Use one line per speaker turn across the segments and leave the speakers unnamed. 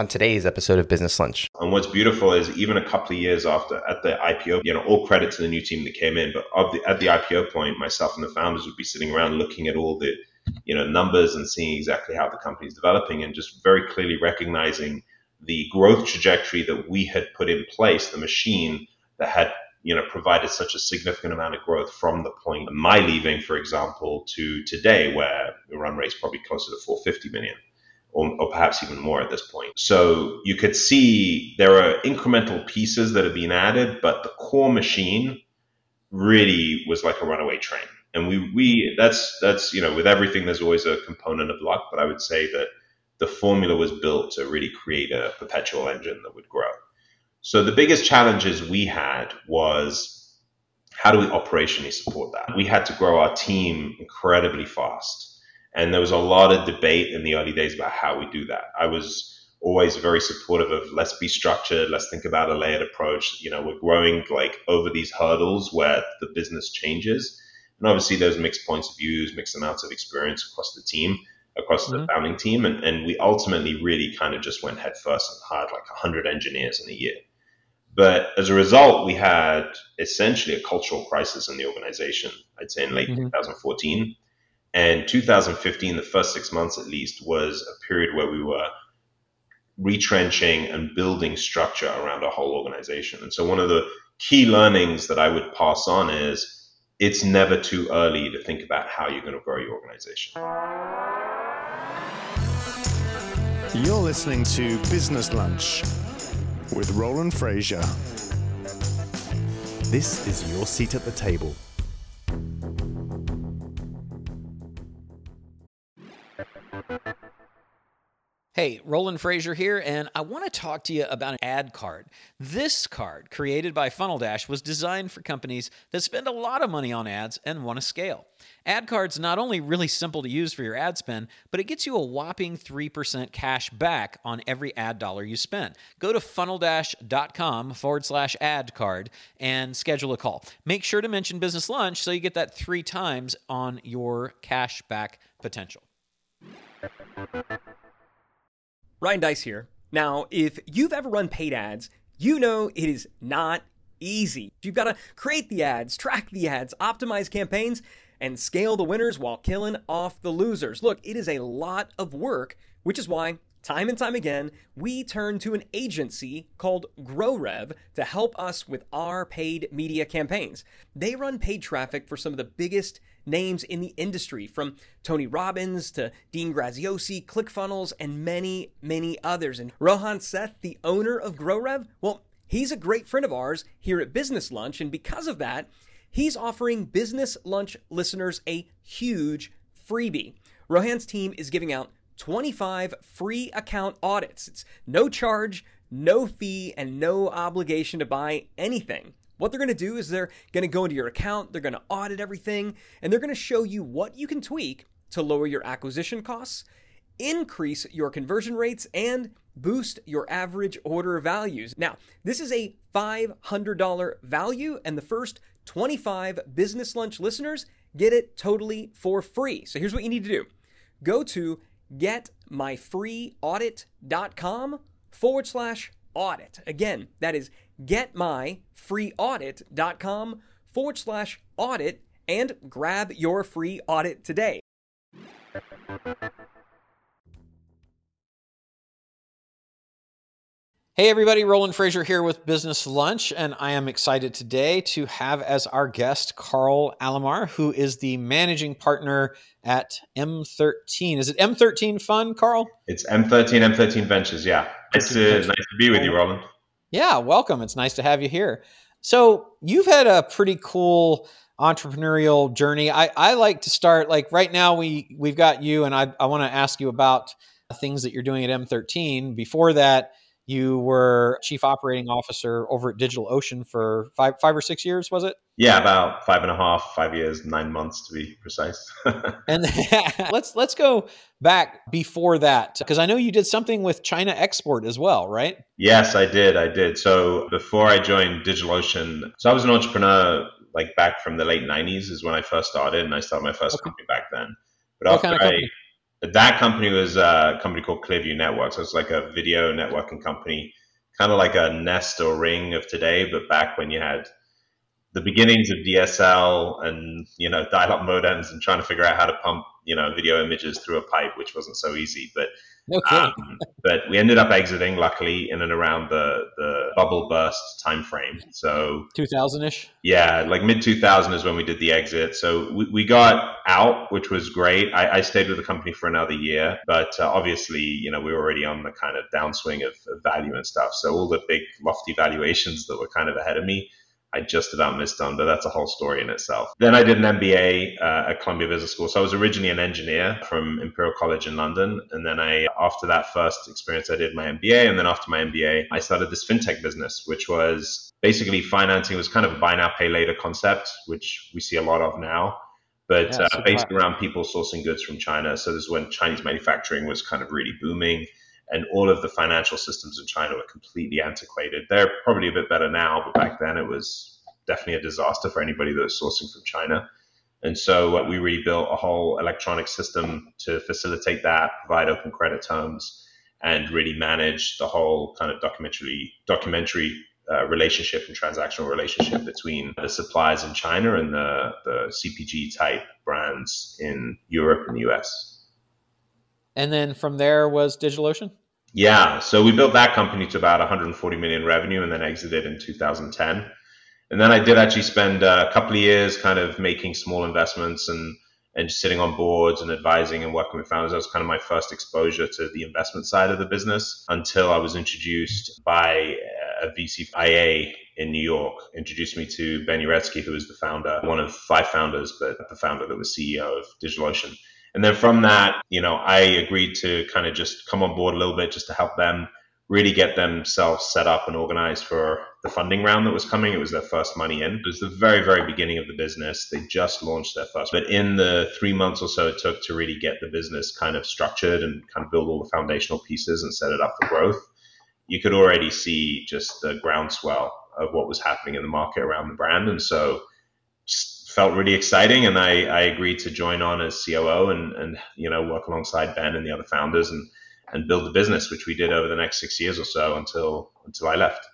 on today's episode of Business Lunch.
And what's beautiful is even a couple of years after at the IPO, you know, all credit to the new team that came in, but the, at the IPO point, myself and the founders would be sitting around looking at all the, you know, numbers and seeing exactly how the company is developing and just very clearly recognizing the growth trajectory that we had put in place, the machine that had you know provided such a significant amount of growth from the point of my leaving, for example, to today, where the run rate is probably closer to 450 million. Or, or, perhaps even more at this point. So you could see there are incremental pieces that have been added, but the core machine really was like a runaway train. And we, we that's that's you know with everything there's always a component of luck, but I would say that the formula was built to really create a perpetual engine that would grow. So the biggest challenges we had was how do we operationally support that? We had to grow our team incredibly fast. And there was a lot of debate in the early days about how we do that. I was always very supportive of let's be structured, let's think about a layered approach. You know, we're growing like over these hurdles where the business changes. And obviously there's mixed points of views, mixed amounts of experience across the team, across mm-hmm. the founding team. And, and we ultimately really kind of just went headfirst and hired like 100 engineers in a year. But as a result, we had essentially a cultural crisis in the organization, I'd say in late mm-hmm. 2014. And 2015, the first six months at least, was a period where we were retrenching and building structure around our whole organization. And so, one of the key learnings that I would pass on is it's never too early to think about how you're going to grow your organization.
You're listening to Business Lunch with Roland Frasier. This is your seat at the table.
Hey, Roland Frasier here, and I want to talk to you about an ad card. This card, created by Funnel Dash, was designed for companies that spend a lot of money on ads and want to scale. Ad card's not only really simple to use for your ad spend, but it gets you a whopping 3% cash back on every ad dollar you spend. Go to funneldash.com forward slash ad card and schedule a call. Make sure to mention Business Lunch so you get that three times on your cash back potential.
Ryan Deiss here. Now, if you've ever run paid ads, you know it is not easy. You've got to create the ads, track the ads, optimize campaigns, and scale the winners while killing off the losers. Look, it is a lot of work, which is why time and time again, we turn to an agency called GrowRev to help us with our paid media campaigns. They run paid traffic for some of the biggest names in the industry, from Tony Robbins to Dean Graziosi, ClickFunnels, and many, many others. And Rohan Seth, the owner of GrowRev, well, he's a great friend of ours here at Business Lunch, and because of that, he's offering Business Lunch listeners a huge freebie. Rohan's team is giving out 25 free account audits. It's no charge, no fee, and no obligation to buy anything. What they're going to do is they're going to go into your account, they're going to audit everything, and they're going to show you what you can tweak to lower your acquisition costs, increase your conversion rates, and boost your average order values. Now, this is a $500 value, and the first 25 Business Lunch listeners get it totally for free. So here's what you need to do go to getmyfreeaudit.com forward slash audit. Again, that is getmyfreeaudit.com forward slash audit and grab your free audit today.
Hey everybody, Roland Frasier here with Business Lunch, and I am excited today to have as our guest Karl Alomar, who is the managing partner at M13. Is it M13 Fund, Karl?
It's M13, M13 Ventures, yeah. It's uh, nice to be with you, Roland.
Yeah, welcome. It's nice to have you here. So you've had a pretty cool entrepreneurial journey. I, I like to start like right now we we've got you and I, I want to ask you about things that you're doing at M13. Before that, you were chief operating officer over at DigitalOcean for five five or six years, was it?
Yeah, about five and a half, five years, nine months to be precise.
and let's let's go back before that because I know you did something with China Export as well, right?
Yes, I did. I did. So before I joined DigitalOcean, so I was an entrepreneur like back from the late '90s is when I first started, and I started my first okay. company back then.
But what after kind of I
That company was a company called Clearview Networks. So it's like a video networking company, kind of like a Nest or Ring of today, but back when you had the beginnings of DSL and you know dial-up modems and trying to figure out how to pump you know video images through a pipe, which wasn't so easy. But
kidding.
um, but we ended up exiting, luckily, in and around the the bubble burst timeframe. So
2000 ish.
yeah, like mid 2000 is when we did the exit. So we, we got out, which was great. I, I stayed with the company for another year, but uh, obviously, you know, we were already on the kind of downswing of, of value and stuff. So all the big lofty valuations that were kind of ahead of me, I just about missed on, but that's a whole story in itself. Then I did an MBA uh, at Columbia Business School. So I was originally an engineer from Imperial College in London. And then I, after that first experience, I did my MBA. And then after my MBA, I started this fintech business, which was basically financing, it was kind of a buy now, pay later concept, which we see a lot of now. But
Yeah,
uh, based around people sourcing goods from China. So this is when Chinese manufacturing was kind of really booming and all of the financial systems in China were completely antiquated. They're probably a bit better now, but back then it was definitely a disaster for anybody that was sourcing from China. And so uh, we really built a whole electronic system to facilitate that, provide open credit terms, and really manage the whole kind of documentary documentary uh, relationship and transactional relationship between the suppliers in China and the, the CPG type brands in Europe and the US.
And then from there was DigitalOcean.
Yeah, so we built that company to about 140 million revenue and then exited in 2010. And then I did actually spend a couple of years kind of making small investments and and sitting on boards and advising and working with founders. That was kind of my first exposure to the investment side of the business until I was introduced by uh, a VC IA in New York, introduced me to Ben Uretsky, who was the founder, one of five founders, but the founder that was CEO of DigitalOcean. And then from that, you know, I agreed to kind of just come on board a little bit just to help them really get themselves set up and organized for the funding round that was coming. It was their first money in. It was the very, very beginning of the business. They just launched their first, but in the three months or so it took to really get the business kind of structured and kind of build all the foundational pieces and set it up for growth, you could already see just the groundswell of what was happening in the market around the brand. And so felt really exciting. And I, I agreed to join on as COO and, and, you know, work alongside Ben and the other founders and, and build the business, which we did over the next six years or so until until I left.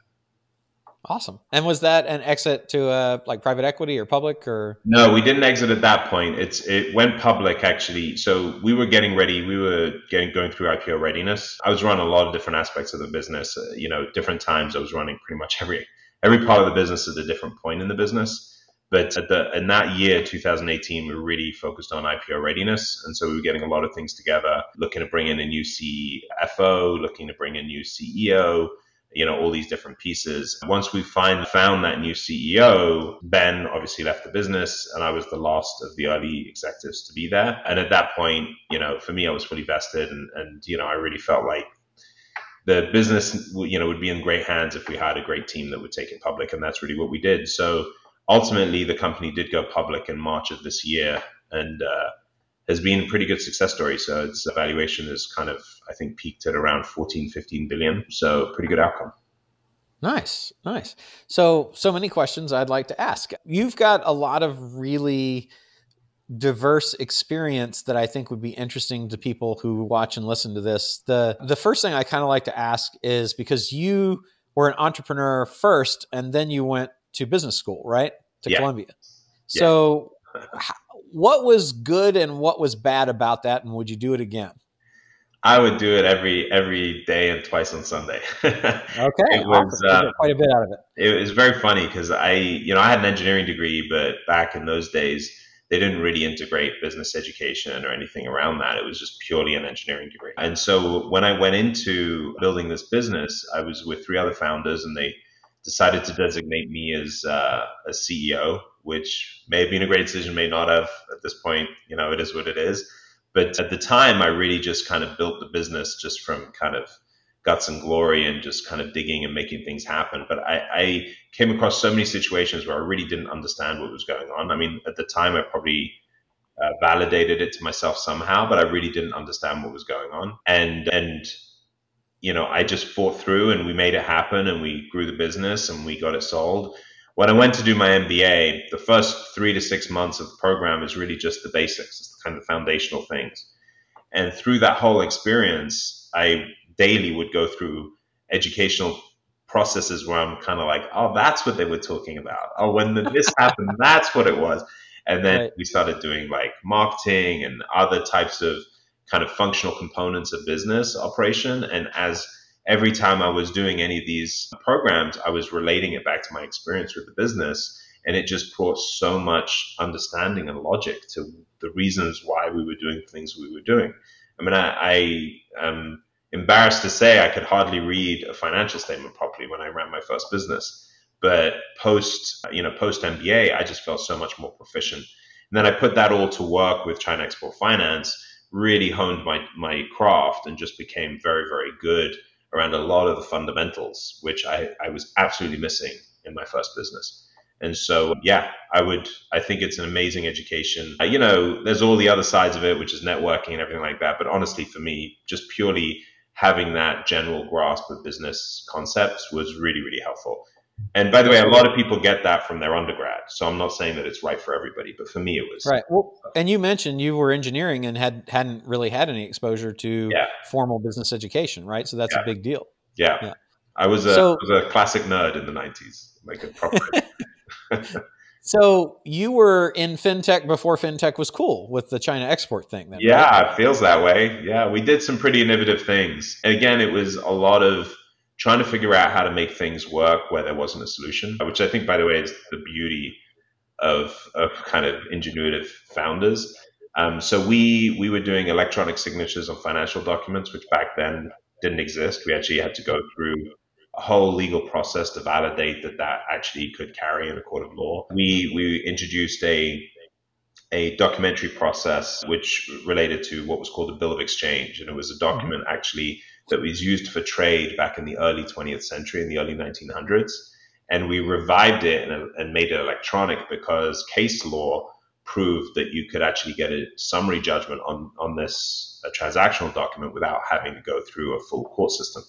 Awesome. And was that an exit to uh, like private equity or public or?
No, we didn't exit at that point. It's it went public actually. So we were getting ready. We were getting going through IPO readiness. I was running a lot of different aspects of the business. Uh, you know, different times I was running pretty much every every part of the business at a different point in the business. But at the in that year, 2018, we really focused on IPO readiness, and so we were getting a lot of things together, looking to bring in a new CFO, looking to bring in a new CEO, you know, all these different pieces. Once we find found that new CEO, Ben obviously left the business, and I was the last of the early executives to be there. And at that point, you know, for me, I was fully vested, and and you know, I really felt like the business, you know, would be in great hands if we had a great team that would take it public, and that's really what we did. So ultimately, the company did go public in March of this year, and uh, has been a pretty good success story. So its valuation is kind of, I think, peaked at around 14, 15 billion. So pretty good outcome.
Nice, nice. So, so many questions I'd like to ask. You've got a lot of really diverse experience that I think would be interesting to people who watch and listen to this. The the first thing I kind of like to ask is because you were an entrepreneur first and then you went to business school, right? To
Yeah.
Columbia. So h- what was good and what was bad about that and would you do it again?
I would do it every every day and twice on Sunday.
Okay.
It was. Uh,
quite a bit out of it.
it was very funny because I, you know, I had an engineering degree, but back in those days, they didn't really integrate business education or anything around that. It was just purely an engineering degree. And so when I went into building this business, I was with three other founders, and they decided to designate me as uh, a CEO, which may have been a great decision, may not have. At this point, you know, it is what it is. But at the time, I really just kind of built the business just from kind of guts and glory and just kind of digging and making things happen. But I, I came across so many situations where I really didn't understand what was going on. I mean, at the time, I probably uh, validated it to myself somehow, but I really didn't understand what was going on. And and you know, I just fought through and we made it happen and we grew the business and we got it sold. When I went to do my MBA, the first three to six months of the program is really just the basics, it's kind of the foundational things. And through that whole experience, I daily would go through educational processes where I'm kind of like, oh, that's what they were talking about. Oh, when this happened, that's what it was. And then right. we started doing like marketing and other types of kind of functional components of business operation. And as every time I was doing any of these programs, I was relating it back to my experience with the business. And it just brought so much understanding and logic to the reasons why we were doing things we were doing. I mean, I, I am embarrassed to say I could hardly read a financial statement properly when I ran my first business. But post, you know, post MBA, I just felt so much more proficient. And then I put that all to work with China Export Finance, really honed my, my craft and just became very, very good around a lot of the fundamentals, which I, I was absolutely missing in my first business. And so, yeah, I would, I think it's an amazing education. Uh, you know, there's all the other sides of it, which is networking and everything like that. But honestly, for me, just purely having that general grasp of business concepts was really, really helpful. And by the way, a lot of people get that from their undergrad. So I'm not saying that it's right for everybody, but for me, it was
right. Well, and you mentioned you were engineering and had hadn't really had any exposure to yeah. formal business education, right? So that's yeah. a big deal.
Yeah. yeah. I was a so, I was a classic nerd in the '90s, like a proper.
so you were in fintech before fintech was cool with the China export thing. Then,
yeah, right? it feels that way. Yeah, we did some pretty innovative things, and again, it was a lot of trying to figure out how to make things work where there wasn't a solution, which I think, by the way, is the beauty of, of kind of ingenuitive founders. Um, so we we were doing electronic signatures on financial documents, which back then didn't exist. We actually had to go through a whole legal process to validate that that actually could carry in a court of law. We we introduced a a documentary process which related to what was called a bill of exchange, and it was a document mm-hmm. actually that was used for trade back in the early 20th century, in the early 1900s. And we revived it and, and made it electronic because case law proved that you could actually get a summary judgment on, on this transactional document without having to go through a full court system.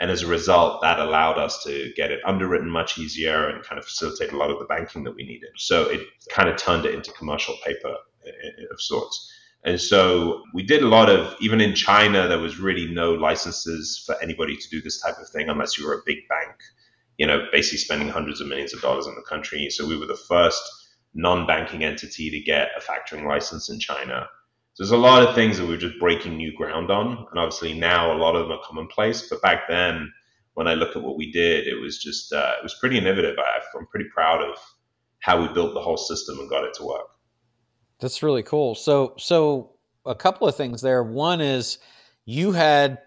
And as a result, that allowed us to get it underwritten much easier and kind of facilitate a lot of the banking that we needed. So it kind of turned it into commercial paper eh, eh, of sorts. And so we did a lot of, even in China, there was really no licenses for anybody to do this type of thing unless you were a big bank, you know, basically spending hundreds of millions of dollars in the country. So we were the first non banking entity to get a factoring license in China. So there's a lot of things that we were just breaking new ground on. And obviously now a lot of them are commonplace. But back then, when I look at what we did, it was just, uh, it was pretty innovative. I, I'm pretty proud of how we built the whole system and got it to work.
That's really cool. So, so a couple of things there. One is you had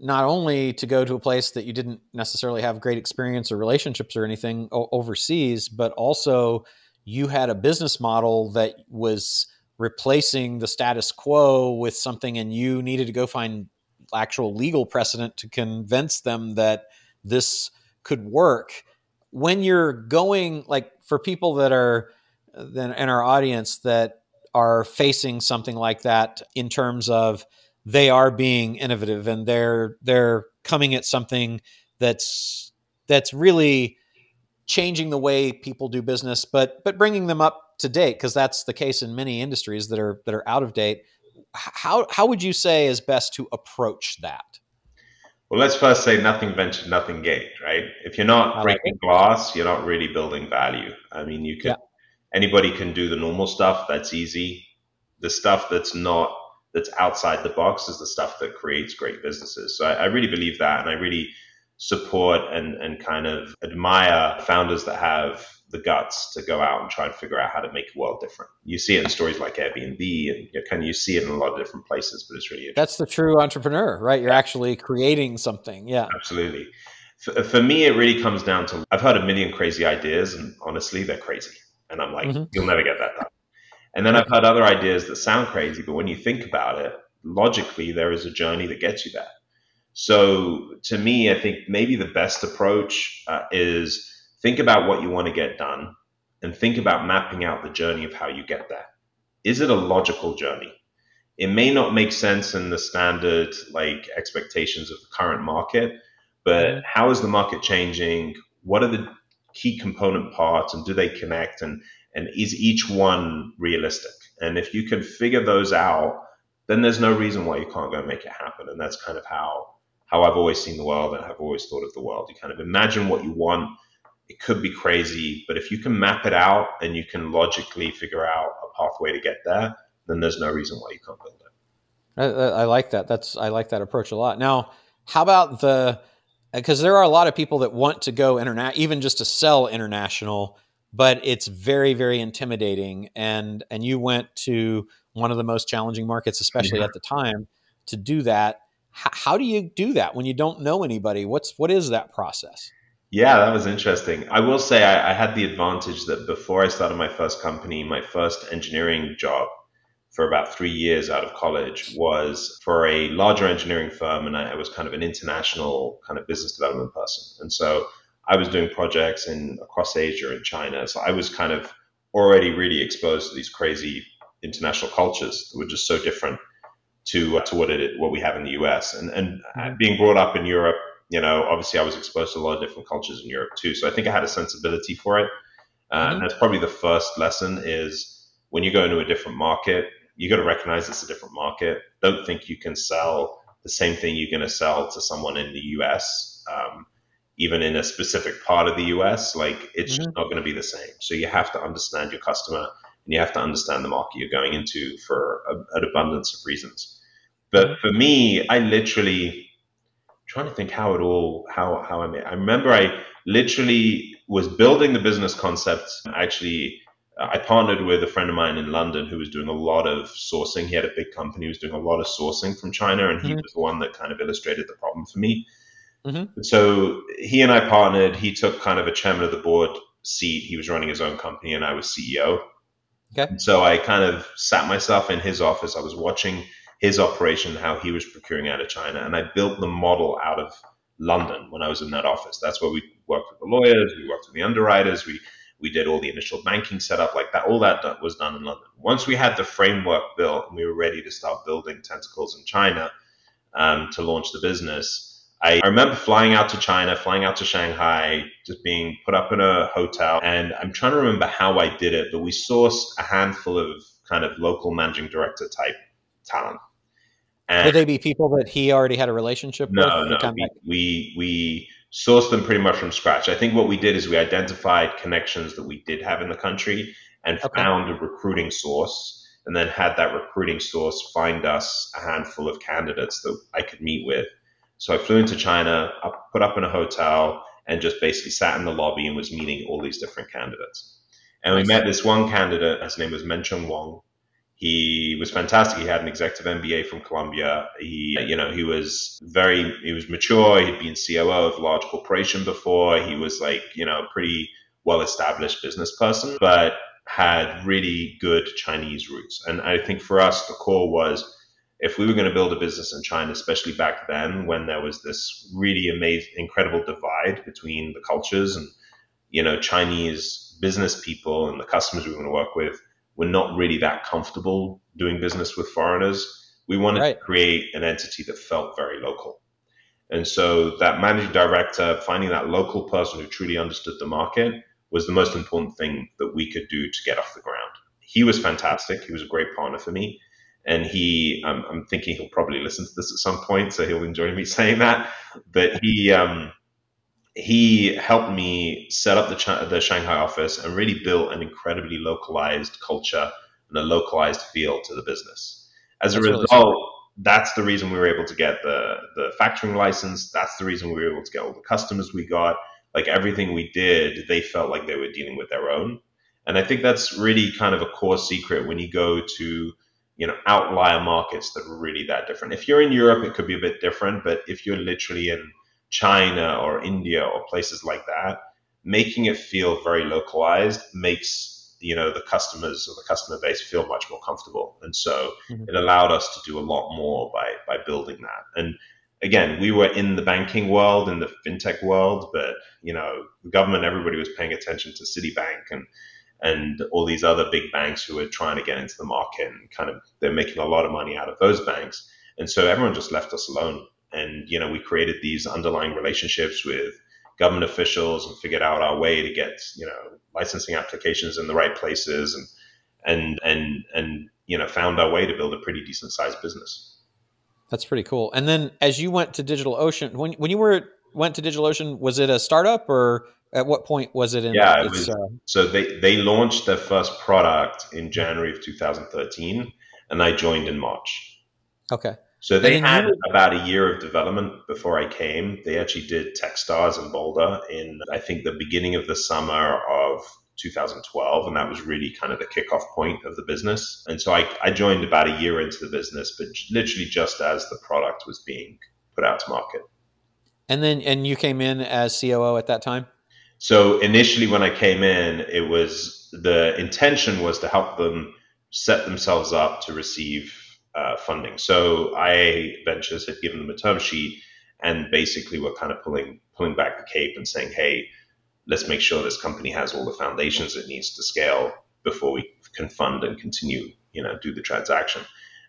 not only to go to a place that you didn't necessarily have great experience or relationships or anything o- overseas, but also you had a business model that was replacing the status quo with something, and you needed to go find actual legal precedent to convince them that this could work. When you're going, like for people that are in our audience that are facing something like that in terms of they are being innovative and they're they're coming at something that's that's really changing the way people do business but but bringing them up to date because that's the case in many industries that are that are out of date. How how would you say is best to approach that?
Well let's first say nothing ventured nothing gained right? If you're not breaking glass you're not really building value. I mean you can yeah anybody can do the normal stuff. That's easy. The stuff that's not that's outside the box is the stuff that creates great businesses. So I, I really believe that, and I really support and and kind of admire founders that have the guts to go out and try and figure out how to make the world different. You see it in stories like Airbnb, and you kind of you see it in a lot of different places. But it's really
that's the true entrepreneur, right? You're yeah. actually creating something. Yeah,
absolutely. For, for me, it really comes down to I've heard a million crazy ideas, and honestly, they're crazy. And I'm like, mm-hmm. you'll never get that done. And then I've had other ideas that sound crazy, but when you think about it, logically, there is a journey that gets you there. So to me, I think maybe the best approach uh, is think about what you want to get done and think about mapping out the journey of how you get there. Is it a logical journey? It may not make sense in the standard like expectations of the current market, but mm-hmm. how is the market changing? What are the key component parts and do they connect and and is each one realistic and if you can figure those out then there's no reason why you can't go and make it happen. And that's kind of how how I've always seen the world and have always thought of the world. You kind of imagine what you want. It could be crazy, but if you can map it out and you can logically figure out a pathway to get there, then there's no reason why you can't build it.
I, I like that. That's I like that approach a lot. Now, how about the Uh, because there are a lot of people that want to go internet, even just to sell international, but it's very, very intimidating. And and you went to one of the most challenging markets, especially yeah. at the time, to do that. H- how do you do that when you don't know anybody? What's what is that process?
Yeah, that was interesting. I will say I, I had the advantage that before I started my first company, my first engineering job for about three years out of college was for a larger engineering firm, and I was kind of an international kind of business development person. And so I was doing projects in across Asia and China. So I was kind of already really exposed to these crazy international cultures that were just so different to uh, to what it what we have in the U.S. And and mm-hmm. being brought up in Europe, you know, obviously I was exposed to a lot of different cultures in Europe too. So I think I had a sensibility for it. Uh, mm-hmm. And that's probably the first lesson is when you go into a different market, you got to recognize it's a different market. Don't think you can sell the same thing you're going to sell to someone in the US, um, even in a specific part of the US. Like it's mm-hmm. just not going to be the same. So you have to understand your customer and you have to understand the market you're going into for a, an abundance of reasons. But mm-hmm. for me, I literally trying to think how it all how how I made. I remember I literally was building the business concept actually I partnered with a friend of mine in London who was doing a lot of sourcing. He had a big company, he was doing a lot of sourcing from China, and he mm-hmm. was the one that kind of illustrated the problem for me. Mm-hmm. So he and I partnered. He took kind of a chairman of the board seat. He was running his own company, and I was CEO. Okay. So I kind of sat myself in his office. I was watching his operation, how he was procuring out of China, and I built the model out of London when I was in that office. That's where we worked with the lawyers, we worked with the underwriters, we we did all the initial banking setup like that. All that was done in London. Once we had the framework built and we were ready to start building tentacles in China um, to launch the business, I, I remember flying out to China, flying out to Shanghai, just being put up in a hotel. And I'm trying to remember how I did it, but we sourced a handful of kind of local managing director type talent.
And Would they be people that he already had a relationship
no,
with?
No, we, we, we sourced them pretty much from scratch. I think what we did is we identified connections that we did have in the country and okay. found a recruiting source and then had that recruiting source find us a handful of candidates that I could meet with. So I flew into China, put up in a hotel, and just basically sat in the lobby and was meeting all these different candidates. And we met this one candidate, his name was Mencheng Wong, he was fantastic. He had an executive MBA from Columbia. He, you know, he was very, he was mature. He'd been COO of a large corporation before. He was like, you know, a pretty well established business person, but had really good Chinese roots. And I think for us, the core was if we were going to build a business in China, especially back then when there was this really amazing, incredible divide between the cultures and, you know, Chinese business people and the customers we were going to work with we're not really that comfortable doing business with foreigners. We wanted right. to create an entity that felt very local. And so that managing director, finding that local person who truly understood the market was the most important thing that we could do to get off the ground. He was fantastic. He was a great partner for me. And he, um, I'm thinking he'll probably listen to this at some point, so he'll enjoy me saying that. But he, um, he helped me set up the, the Shanghai office and really built an incredibly localized culture and a localized feel to the business. As that's a result, really that's the reason we were able to get the, the factoring license. That's the reason we were able to get all the customers we got. Like everything we did, they felt like they were dealing with their own. And I think that's really kind of a core secret when you go to, you know, outlier markets that are really that different. If you're in Europe, it could be a bit different, but if you're literally in China or India or places like that, making it feel very localized makes you know the customers or the customer base feel much more comfortable, and so mm-hmm. it allowed us to do a lot more by by building that. And again, we were in the banking world, in the fintech world, but you know the government, everybody was paying attention to Citibank and and all these other big banks who were trying to get into the market and kind of they're making a lot of money out of those banks. And so everyone just left us alone and, you know, we created these underlying relationships with government officials and figured out our way to get, you know, licensing applications in the right places and, and, and, and you know, found our way to build a pretty decent sized business.
That's pretty cool. And then as you went to DigitalOcean, when when you were went to DigitalOcean, was it a startup or at what point was it in?
Yeah, it was.
uh,
So they they launched their first product in January of 2013, and I joined in March.
okay.
So they had about a year of development before I came. They actually did Techstars in Boulder in I think the beginning of the summer of 2012, and that was really kind of the kickoff point of the business. And so I, I joined about a year into the business, but j- literally just as the product was being put out to market.
And then and you came in as COO at that time.
So initially, when I came in, it was the intention was to help them set themselves up to receive uh, funding. So IA Ventures had given them a term sheet, and basically were kind of pulling pulling back the cape and saying, "Hey, let's make sure this company has all the foundations it needs to scale before we can fund and continue, you know, do the transaction."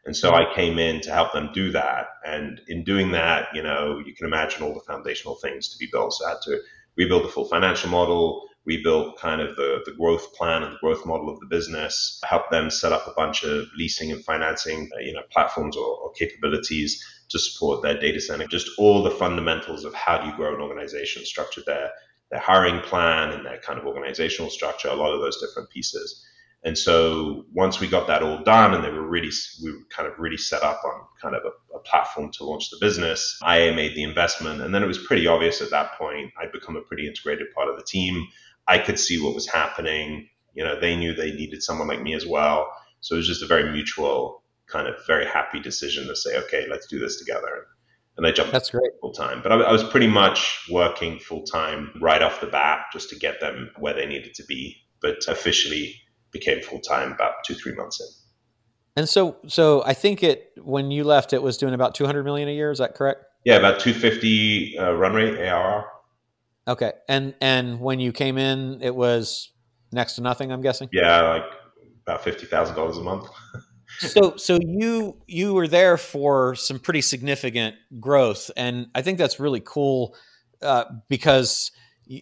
And so I came in to help them do that. And in doing that, you know, you can imagine all the foundational things to be built. So I had to rebuild the full financial model, rebuild kind of the, the growth plan and the growth model of the business, helped them set up a bunch of leasing and financing, uh, you know, platforms or, or capabilities to support their data center. Just all the fundamentals of how do you grow an organization, structure their their hiring plan and their kind of organizational structure, a lot of those different pieces. And so once we got that all done and they were really, we were kind of really set up on kind of a, a platform to launch the business, IA made the investment. And then it was pretty obvious at that point, I'd become a pretty integrated part of the team. I could see what was happening. You know, they knew they needed someone like me as well. So it was just a very mutual, kind of very happy decision to say, okay, let's do this together. And I jumped
That's great.
full time. But I, I was pretty much working full time right off the bat just to get them where they needed to be. But officially became full time about two, three months in.
And so so I think it when you left it was doing about 200 million a year, is that correct?
Yeah, about 250 uh, run rate ARR.
Okay. And and when you came in it was next to nothing, I'm guessing.
Yeah, like about $50,000 a month.
so so you you were there for some pretty significant growth and i think that's really cool uh, because y-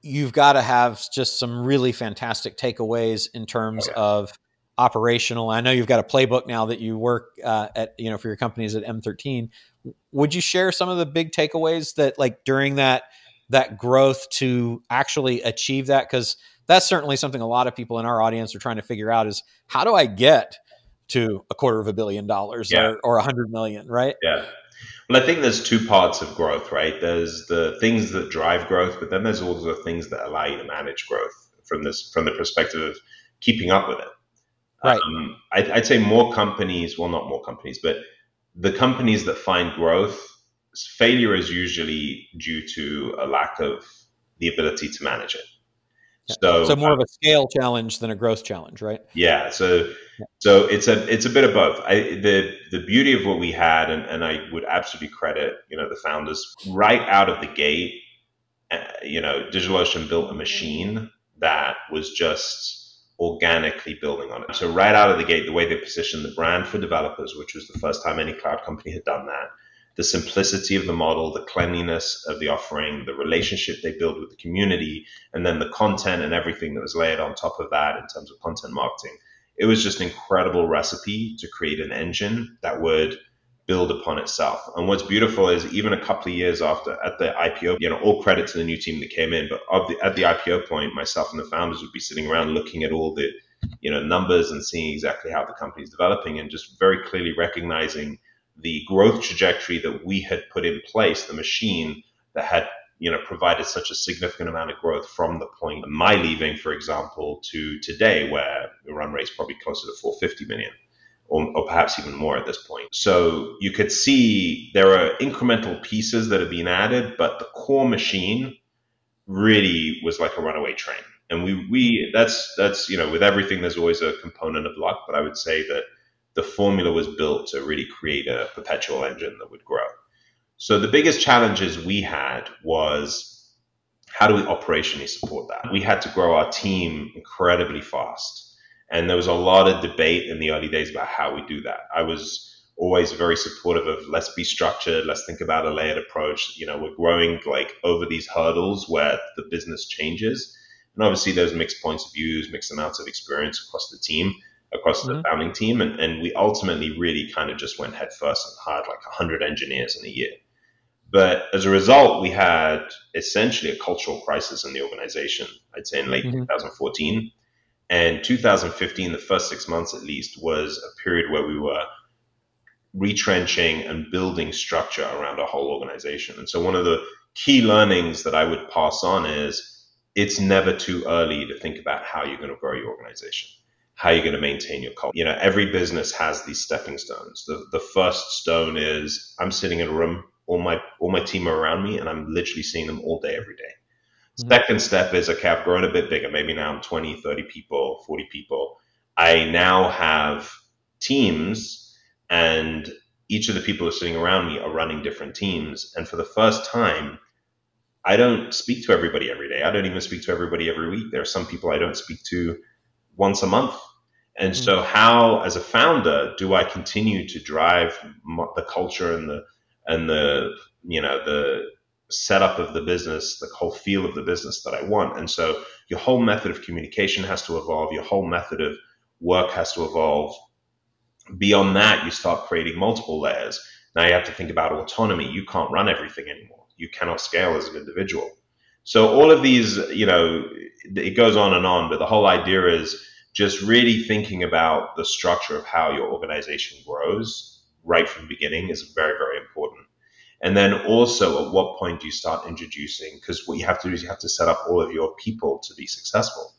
you've got to have just some really fantastic takeaways in terms
Oh, yeah.
of operational i know you've got a playbook now that you work uh, at you know for your companies at m13 would you share some of the big takeaways that like during that that growth to actually achieve that because that's certainly something a lot of people in our audience are trying to figure out is how do i get to a quarter of a billion dollars
Yeah.
or, a hundred million, right?
Yeah. Well, I think there's two parts of growth, right? There's the things that drive growth, but then there's also the things that allow you to manage growth from this from the perspective of keeping up with it.
Right.
Um, I'd, I'd say more companies, well, not more companies, but the companies that find growth, failure is usually due to a lack of the ability to manage it. So,
So more of a scale challenge than a growth challenge, right?
yeah, so so it's a it's a bit of both. I, the the beauty of what we had, and, and I would absolutely credit you know the founders right out of the gate. Uh, you know, DigitalOcean built a machine that was just organically building on it. So right out of the gate, the way they positioned the brand for developers, which was the first time any cloud company had done that, the simplicity of the model, the cleanliness of the offering, the relationship they build with the community, and then the content and everything that was layered on top of that in terms of content marketing. It was just an incredible recipe to create an engine that would build upon itself. And what's beautiful is even a couple of years after at the IPO, you know, all credit to the new team that came in, but the, at the IPO point, myself and the founders would be sitting around looking at all the, you know, numbers and seeing exactly how the company's developing and just very clearly recognizing the growth trajectory that we had put in place, the machine that had you know provided such a significant amount of growth from the point of my leaving, for example, to today, where the run rate is probably closer to 450 million. Or, or perhaps even more at this point. So you could see there are incremental pieces that have been added, but the core machine really was like a runaway train. And we, we that's that's you know with everything there's always a component of luck, but I would say that the formula was built to really create a perpetual engine that would grow. So the biggest challenges we had was how do we operationally support that? We had to grow our team incredibly fast. And there was a lot of debate in the early days about how we do that. I was always very supportive of let's be structured, let's think about a layered approach. You know, we're growing like over these hurdles where the business changes. And obviously there's mixed points of views, mixed amounts of experience across the team. Across the
Mhm.
founding team. And, and we ultimately really kind of just went headfirst and hired like 100 engineers in a year. But as a result, we had essentially a cultural crisis in the organization, I'd say in late
Mhm.
2014. And 2015, the first six months at least, was a period where we were retrenching and building structure around our whole organization. And so one of the key learnings that I would pass on is it's never too early to think about how you're going to grow your organization, how you're going to maintain your culture. You know, every business has these stepping stones. The, the first stone is I'm sitting in a room, all my all my team are around me, and I'm literally seeing them all day, every day.
Mhm.
Second step is okay, I've grown a bit bigger. Maybe now I'm 20, 30 people, 40 people. I now have teams, and each of the people who are sitting around me are running different teams. And for the first time, I don't speak to everybody every day. I don't even speak to everybody every week. There are some people I don't speak to once a month. And hmm. so, how, as a founder, do I continue to drive the culture and the and the you know the setup of the business, the whole feel of the business that I want? And so, your whole method of communication has to evolve. Your whole method of work has to evolve. Beyond that, you start creating multiple layers. Now you have to think about autonomy. You can't run everything anymore. You cannot scale as an individual. So all of these, you know, it goes on and on, but the whole idea is just really thinking about the structure of how your organization grows right from the beginning is very, very important. And then also at what point do you start introducing, because what you have to do is you have to set up all of your people to be successful.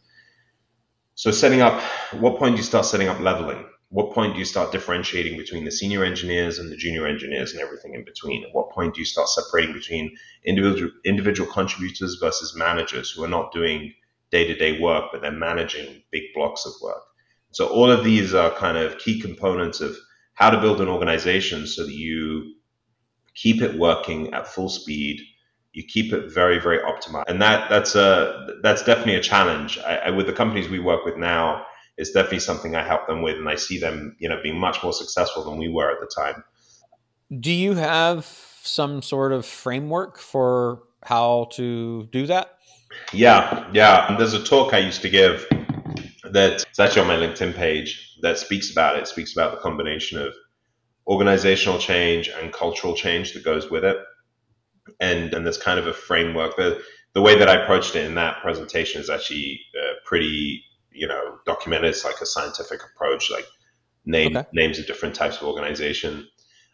So setting up, what point do you start setting up leveling? What point do you start differentiating between the senior engineers and the junior engineers and everything in between? At what point do you start separating between individual individual contributors versus managers who are not doing day-to-day work but they're managing big blocks of work? So all of these are kind of key components of how to build an organization so that you keep it working at full speed you keep it very very optimized and that that's a that's definitely a challenge I, I, with the companies we work with now it's definitely something i help them with and i see them you know being much more successful than we were at the time
Do you have some sort of framework for how to do that?
Yeah yeah and there's a talk i used to give that it's actually on my linkedin page that speaks about it, it speaks about the combination of organizational change and cultural change that goes with it and and there's kind of a framework. The the way that I approached it in that presentation is actually uh, pretty you know documented. It's like a scientific approach, like name
Okay.
names of different types of organization.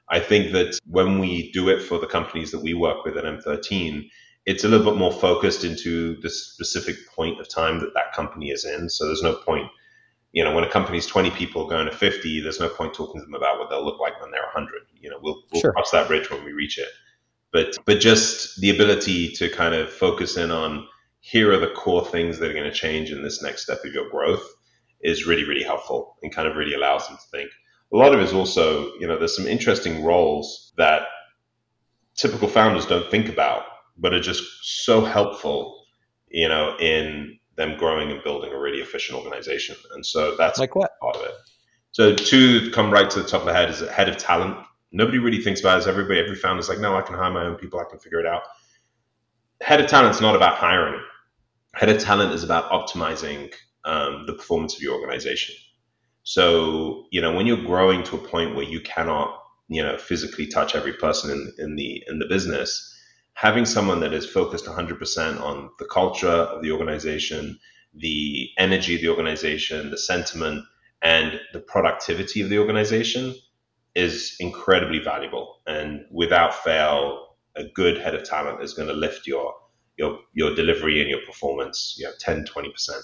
I think that when we do it for the companies that we work with at M13, it's a little bit more focused into the specific point of time that that company is in. So there's no point, you know, when a company's 20 people going to 50, there's no point talking to them about what they'll look like when they're 100. You know, we'll, we'll
Sure.
cross that bridge when we reach it but but just the ability to kind of focus in on here are the core things that are going to change in this next step of your growth is really really helpful and kind of really allows them to think a lot of it is also you know there's some interesting roles that typical founders don't think about but are just so helpful you know in them growing and building a really efficient organization and so that's
Like what?
part of it. So to come right to the top of the head is head of talent. Nobody really thinks about it. As everybody, every founder's like, no, I can hire my own people. I can figure it out. Head of talent's not about hiring. Head of talent is about optimizing um, the performance of your organization. So you know when you're growing to a point where you cannot you know physically touch every person in, in the in the business, having someone that is focused 100% on the culture of the organization, the energy of the organization, the sentiment, and the productivity of the organization is incredibly valuable. And without fail, a good head of talent is going to lift your your your delivery and your performance, you know, 10, 20 percent.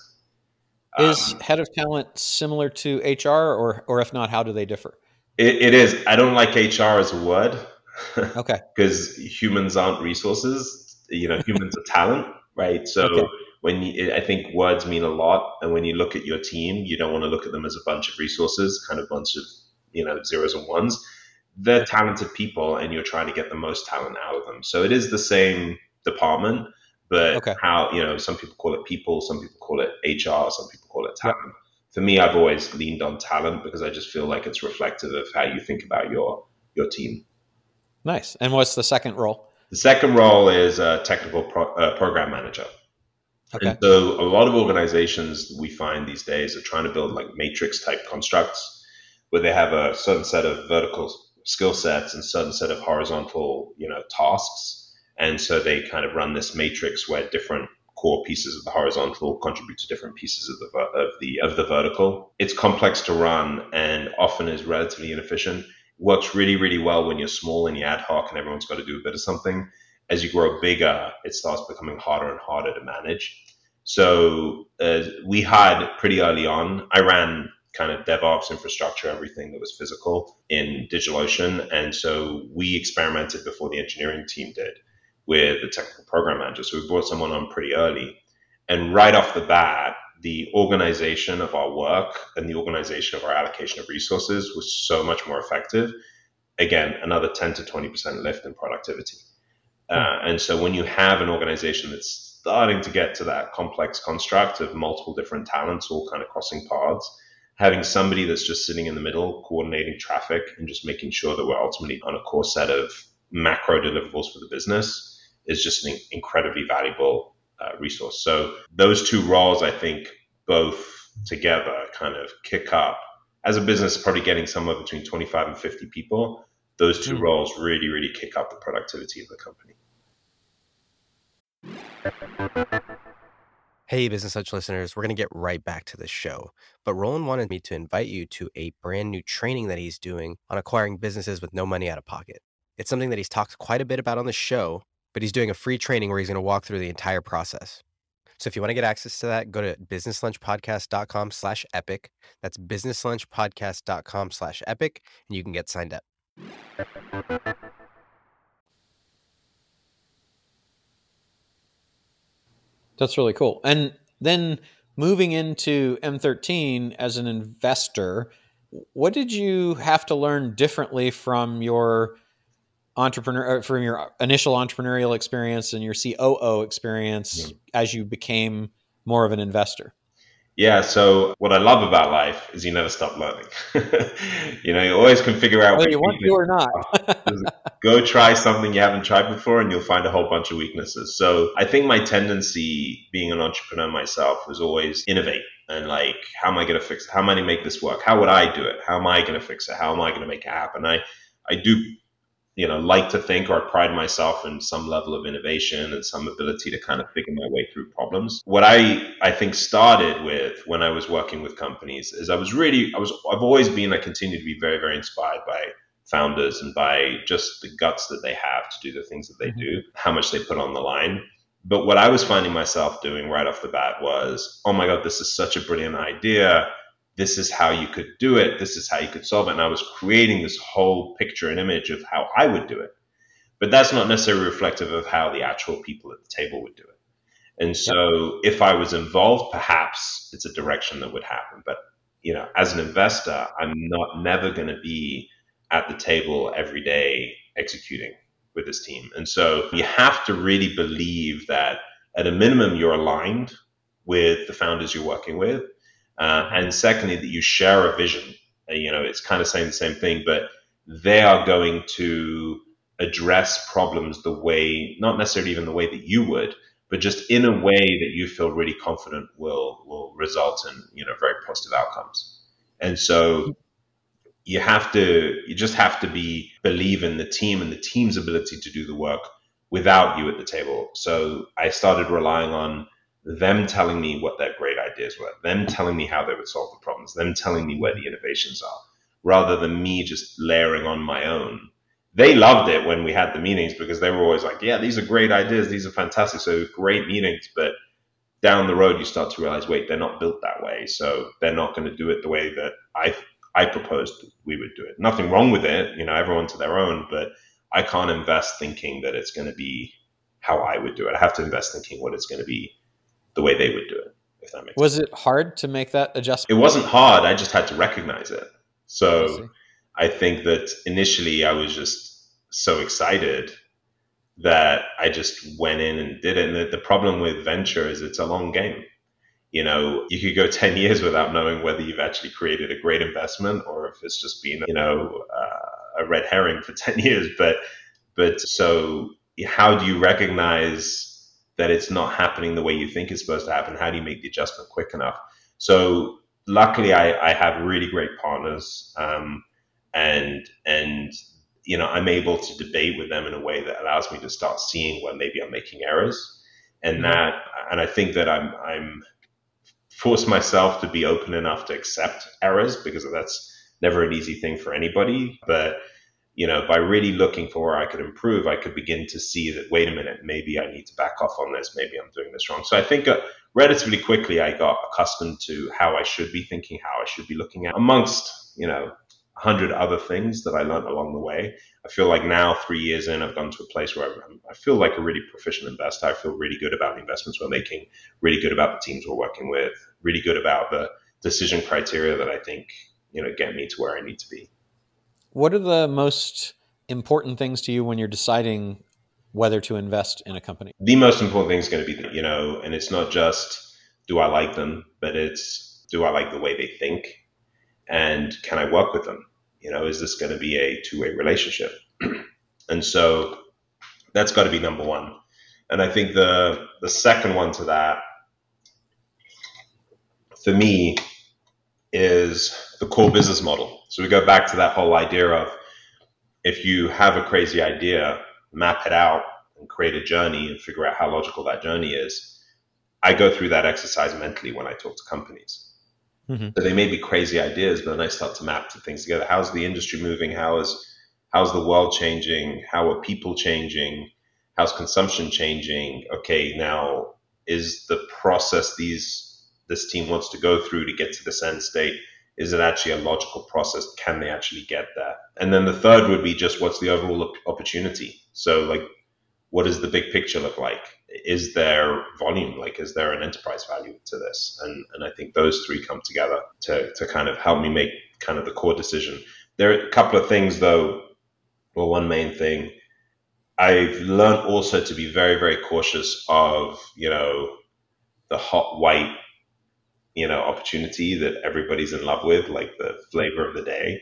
Is um, head of talent similar to HR, or or if not, how do they differ?
It, it is. I don't like HR as a word
Okay.
because humans aren't resources. You know, humans are talent, right? So
Okay.
when you, I think words mean a lot, and when you look at your team, you don't want to look at them as a bunch of resources, kind of bunch of you know zeros and ones. They're talented people, and you're trying to get the most talent out of them. So it is the same department, but
Okay.
how you know some people call it people, some people call it HR, some people call it talent. For me, I've always leaned on talent because I just feel like it's reflective of how you think about your your team.
Nice. And what's the second role?
The second role is a technical pro, uh, program manager. Okay. And so a lot of organizations we find these days are trying to build like matrix type constructs where they have a certain set of vertical skill sets and certain set of horizontal, you know, tasks. And so they kind of run this matrix where different core pieces of the horizontal contribute to different pieces of the of the of the vertical. It's complex to run and often is relatively inefficient. Works really really well when you're small and you're ad hoc and everyone's got to do a bit of something. As you grow bigger, it starts becoming harder and harder to manage. So uh, we had pretty early on. I ran kind of DevOps infrastructure, everything that was physical in DigitalOcean, and so we experimented before the engineering team did with the technical program manager. So we brought someone on pretty early. And right off the bat, the organization of our work and the organization of our allocation of resources was so much more effective. Again, another 10 to 20% lift in productivity. Uh, and so when you have an organization that's starting to get to that complex construct of multiple different talents all kind of crossing paths, having somebody that's just sitting in the middle, coordinating traffic and just making sure that we're ultimately on a core set of macro deliverables for the business is just an incredibly valuable uh, resource. So those two roles, I think, both together kind of kick up. As a business, probably getting somewhere between 25 and 50 people. Those 2 mm roles really, really kick up the productivity of the company.
Hey, Business Lunch listeners, we're going to get right back to the show. But Roland wanted me to invite you to a brand new training that he's doing on acquiring businesses with no money out of pocket. It's something that he's talked quite a bit about on the show, but he's doing a free training where he's going to walk through the entire process. So if you want to get access to that, go to businesslunchpodcast.com slash epic. That's businesslunchpodcast.com slash epic, and you can get signed up.
That's really cool. And then moving into M13 as an investor, what did you have to learn differently from your entrepreneur uh, from your initial entrepreneurial experience and your COO experience yeah. as you became more of an investor?
Yeah, so what I love about life is you never stop learning. you know, you always can figure out
whether you want to or not.
go try something you haven't tried before and you'll find a whole bunch of weaknesses. So I think my tendency being an entrepreneur myself was always innovate and like, how am I going to fix it? How am I going to make this work? How would I do it? How am I going to fix it? How am I going to make it happen? I, I do you know like to think or pride myself in some level of innovation and some ability to kind of figure my way through problems. What i i think started with when i was working with companies is i was really i was i've always been i continue to be very very inspired by founders and by just the guts that they have to do the things that they mm-hmm. do how much they put on the line. But what i was finding myself doing right off the bat was oh my god this is such a brilliant idea this is how you could do it, this is how you could solve it. And I was creating this whole picture and image of how I would do it. But that's not necessarily reflective of how the actual people at the table would do it. And so if I was involved, perhaps it's a direction that would happen. But you know, as an investor, I'm not never going to be at the table every day executing with this team. And so you have to really believe that at a minimum you're aligned with the founders you're working with uh, and secondly, that you share a vision. Uh, you know, it's kind of saying the same thing, but they are going to address problems the way, not necessarily even the way that you would, but just in a way that you feel really confident will will result in you know very positive outcomes. And so you have to you just have to be believe in the team and the team's ability to do the work without you at the table. So I started relying on them telling me what their great ideas were, them telling me how they would solve the problems, them telling me where the innovations are, rather than me just layering on my own. They loved it when we had the meetings because they were always like, yeah, these are great ideas. These are fantastic. So great meetings. But down the road, you start to realize, wait, they're not built that way. So they're not going to do it the way that I, I proposed we would do it. Nothing wrong with it. You know, everyone to their own, but I can't invest thinking that it's going to be how I would do it. I have to invest thinking what it's going to be the way they would do it. If that makes
was
sense.
it hard to make that adjustment?
It wasn't hard. I just had to recognize it. So I, I think that initially I was just so excited that I just went in and did it. And the, the problem with venture is it's a long game. You know, you could go 10 years without knowing whether you've actually created a great investment or if it's just been, you know, uh, a red herring for 10 years. But, but so how do you recognize that it's not happening the way you think it's supposed to happen? How do you make the adjustment quick enough? So luckily, I, I have really great partners, um, and and you know I'm able to debate with them in a way that allows me to start seeing where maybe I'm making errors, and mm-hmm. that and I think that I'm I'm force myself to be open enough to accept errors because that's never an easy thing for anybody, but you know, by really looking for where I could improve, I could begin to see that, wait a minute, maybe I need to back off on this. Maybe I'm doing this wrong. So I think uh, relatively quickly, I got accustomed to how I should be thinking, how I should be looking at, amongst, you know, a hundred other things that I learned along the way. I feel like now, three years in, I've gone to a place where I'm, I feel like a really proficient investor. I feel really good about the investments we're making, really good about the teams we're working with, really good about the decision criteria that I think, you know, get me to where I need to be.
What are the most important things to you when you're deciding whether to invest in a company?
The most important thing is going to be, you know, and it's not just do I like them, but it's do I like the way they think and can I work with them? You know, is this going to be a two way relationship? and so that's got to be number one. And I think the the second one to that for me is the core business model. So we go back to that whole idea of if you have a crazy idea, map it out and create a journey and figure out how logical that journey is. I go through that exercise mentally when I talk to companies. Mm-hmm. So they may be crazy ideas, but then I start to map the things together. How's the industry moving? How is how's the world changing? How are people changing? How's consumption changing? Okay, now is the process these this team wants to go through to get to this end state is it actually a logical process? Can they actually get there? And then the third would be just what's the overall opportunity? So, like, what does the big picture look like? Is there volume? Like, is there an enterprise value to this? And and I think those three come together to to kind of help me make kind of the core decision. There are a couple of things though. Well, one main thing I've learned also to be very very cautious of you know the hot white you know opportunity that everybody's in love with, like the flavor of the day,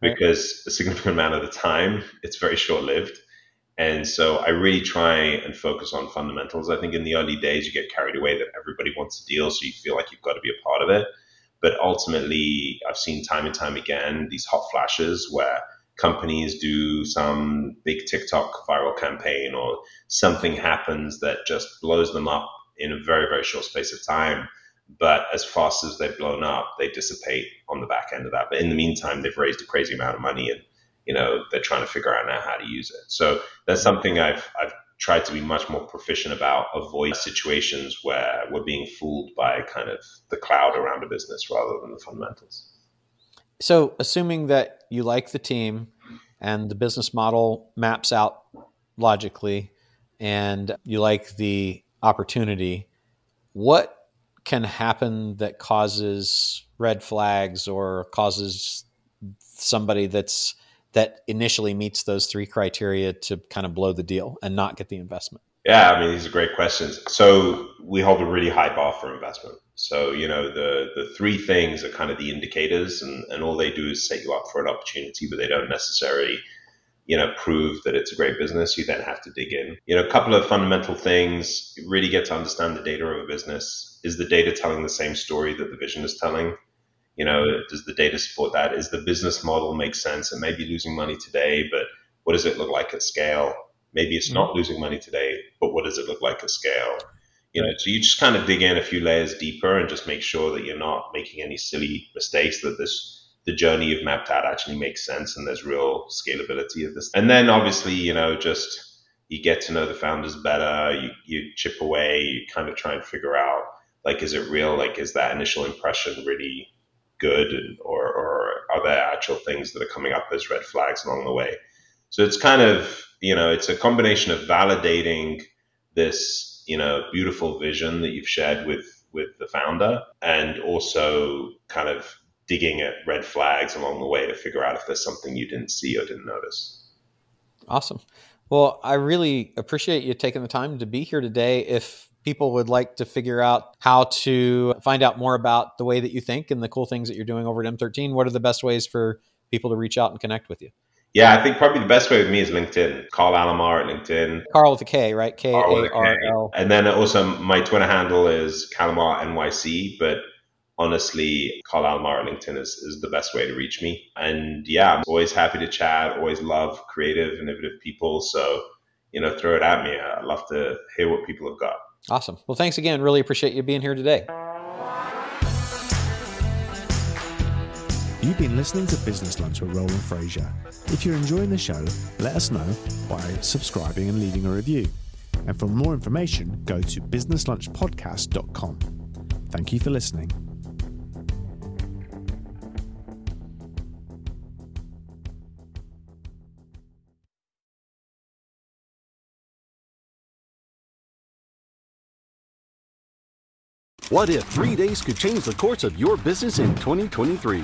because a significant amount of the time it's very short lived. And so I really try and focus on fundamentals. I think in the early days you get carried away that everybody wants a deal, so you feel like you've got to be a part of it. But ultimately, I've seen time and time again these hot flashes where companies do some big TikTok viral campaign or something happens that just blows them up in a very, very short space of time but as fast as they've blown up, they dissipate on the back end of that. But in the meantime, they've raised a crazy amount of money, and you know they're trying to figure out now how to use it. So that's something I've I've tried to be much more proficient about. Avoid situations where we're being fooled by kind of the cloud around a business rather than the fundamentals.
So, assuming that you like the team and the business model maps out logically, and you like the opportunity, what can happen that causes red flags or causes somebody that's that initially meets those three criteria to kind of blow the deal and not get the investment?
Yeah, I mean these are great questions. So we hold a really high bar for investment. So you know the the three things are kind of the indicators, and and all they do is set you up for an opportunity, but they don't necessarily you know, prove that it's a great business, you then have to dig in. You know, a couple of fundamental things, really get to understand the data of a business. Is the data telling the same story that the vision is telling? You know, does the data support that? Is the business model make sense? It may be losing money today, but what does it look like at scale? Maybe it's not mm-hmm. losing money today, but what does it look like at scale? You know, so you just kind of dig in a few layers deeper and just make sure that you're not making any silly mistakes, that this the journey you've mapped out actually makes sense and there's real scalability of this. And then obviously, you know, just you get to know the founders better, you, you chip away, you kind of try and figure out like, is it real? Like, is that initial impression really good? Or, or are there actual things that are coming up as red flags along the way? So it's kind of, you know, it's a combination of validating this, you know, beautiful vision that you've shared with with the founder and also kind of digging at red flags along the way to figure out if there's something you didn't see or didn't notice.
Awesome. Well, I really appreciate you taking the time to be here today. If people would like to figure out how to find out more about the way that you think and the cool things that you're doing over at M13, what are the best ways for people to reach out and connect with you?
Yeah, I think probably the best way with me is LinkedIn. Karl Alomar at LinkedIn.
Carl with a K, right? K A R L.
And then also my Twitter handle is Calamar NYC, but honestly, Karl Alomar at LinkedIn is, is the best way to reach me. And yeah, I'm always happy to chat, always love creative, innovative people. So, you know, throw it at me. I'd love to hear what people have got.
Awesome. Well, thanks again. Really appreciate you being here today.
You've been listening to Business Lunch with Roland Frasier. If you're enjoying the show, let us know by subscribing and leaving a review. And for more information, go to businesslunchpodcast.com. Thank you for listening.
What if three days could change the course of your business in 2023?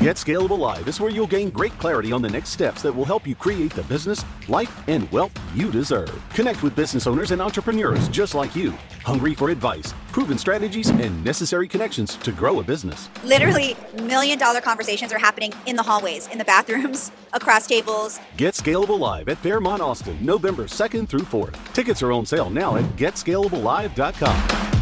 Get Scalable Live is where you'll gain great clarity on the next steps that will help you create the business, life, and wealth you deserve. Connect with business owners and entrepreneurs just like you, hungry for advice, proven strategies, and necessary connections to grow a business.
Literally, million dollar conversations are happening in the hallways, in the bathrooms, across tables.
Get Scalable Live at Fairmont Austin, November 2nd through 4th. Tickets are on sale now at getscalablelive.com.